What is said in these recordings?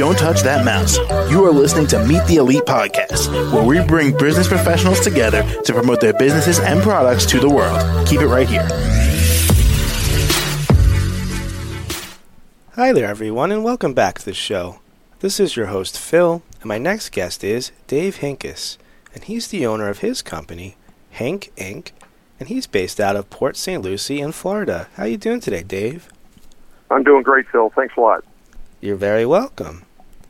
Don't touch that mouse. You are listening to Meet the Elite Podcast, where we bring business professionals together to promote their businesses and products to the world. Keep it right here. Hi there, everyone, and welcome back to the show. This is your host, Phil, and my next guest is Dave Hinkes, and he's the owner of his company, Hink Inc., and he's based out of Port St. Lucie in Florida. How you doing today, Dave? I'm doing great, Phil. Thanks a lot. You're very welcome.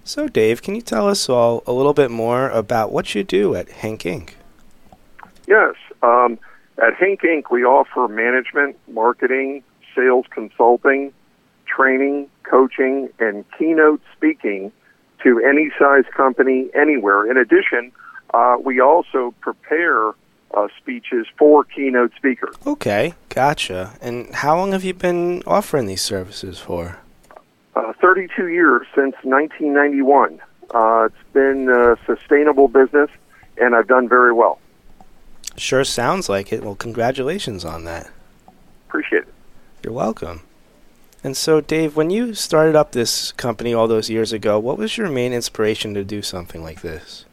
So, Dave, can you tell us all a little bit more about what you do at Hink Inc.? Yes. Um, at Hink Inc., we offer management, marketing, sales consulting, training, coaching, and keynote speaking to any size company anywhere. In addition, uh, we also prepare uh, speeches for keynote speakers. Okay, gotcha. And how long have you been offering these services for? Uh, 32 years since 1991. Uh, it's been a sustainable business, and I've done very well. Sure sounds like it. Well, congratulations on that. Appreciate it. You're welcome. And so, Dave, when you started up this company all those years ago, what was your main inspiration to do something like this?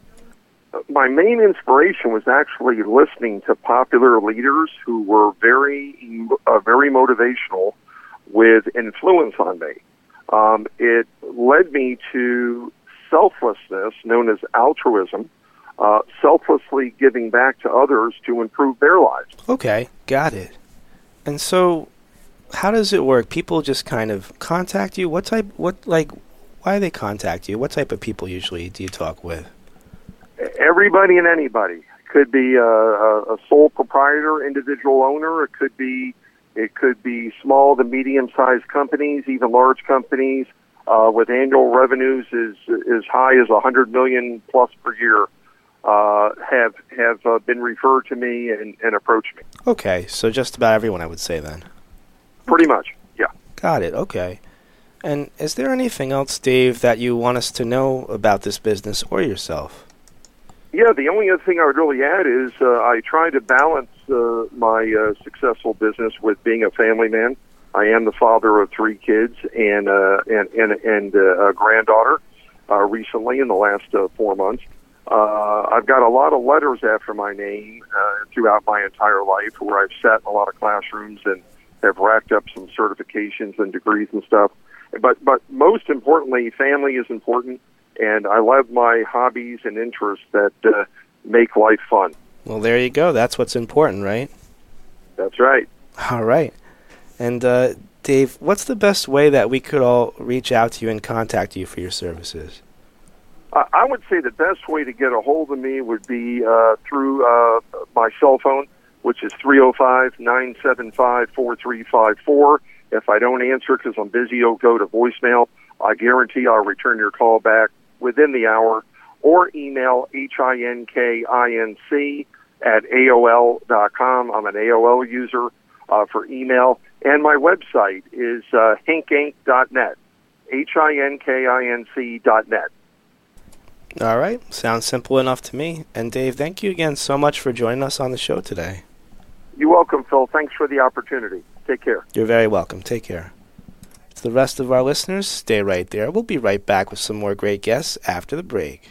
My main inspiration was actually listening to popular leaders who were very, uh, very motivational with influence on me. Um, it led me to selflessness, known as altruism, uh, selflessly giving back to others to improve their lives. Okay, got it. And so, how does it work? People just kind of contact you. What type? What like? Why do they contact you? What type of people usually do you talk with? Everybody and anybody. Could be a, a, a sole proprietor, individual owner. It could be it could be small to medium sized companies, even large companies uh, with annual revenues as as high as a hundred million plus per year. Uh, have have uh, been referred to me and, and approached me. Okay, so just about everyone, I would say then. Pretty much, yeah. Got it. Okay. And is there anything else, Dave, that you want us to know about this business or yourself? Yeah, the only other thing I would really add is uh, I try to balance uh, my uh, successful business with being a family man. I am the father of three kids and uh, and and, and uh, a granddaughter. Uh, recently, in the last uh, four months, uh, I've got a lot of letters after my name uh, throughout my entire life, where I've sat in a lot of classrooms and have racked up some certifications and degrees and stuff. But but most importantly, family is important, and I love my hobbies and interests that uh, make life fun. Well, there you go. That's what's important, right? That's right. All right. And uh, Dave, what's the best way that we could all reach out to you and contact you for your services? Uh, I would say the best way to get a hold of me would be uh, through uh, my cell phone, which is 305 975 4354. If I don't answer because I'm busy, you'll go to voicemail. I guarantee I'll return your call back within the hour or email H-I-N-K-I-N-C at AOL.com. I'm an AOL user uh, for email. And my website is uh, hinkinc.net, H-I-N-K-I-N-C dot net. All right. Sounds simple enough to me. And Dave, thank you again so much for joining us on the show today. You're welcome, Phil. Thanks for the opportunity. Take care. You're very welcome. Take care. To the rest of our listeners, stay right there. We'll be right back with some more great guests after the break.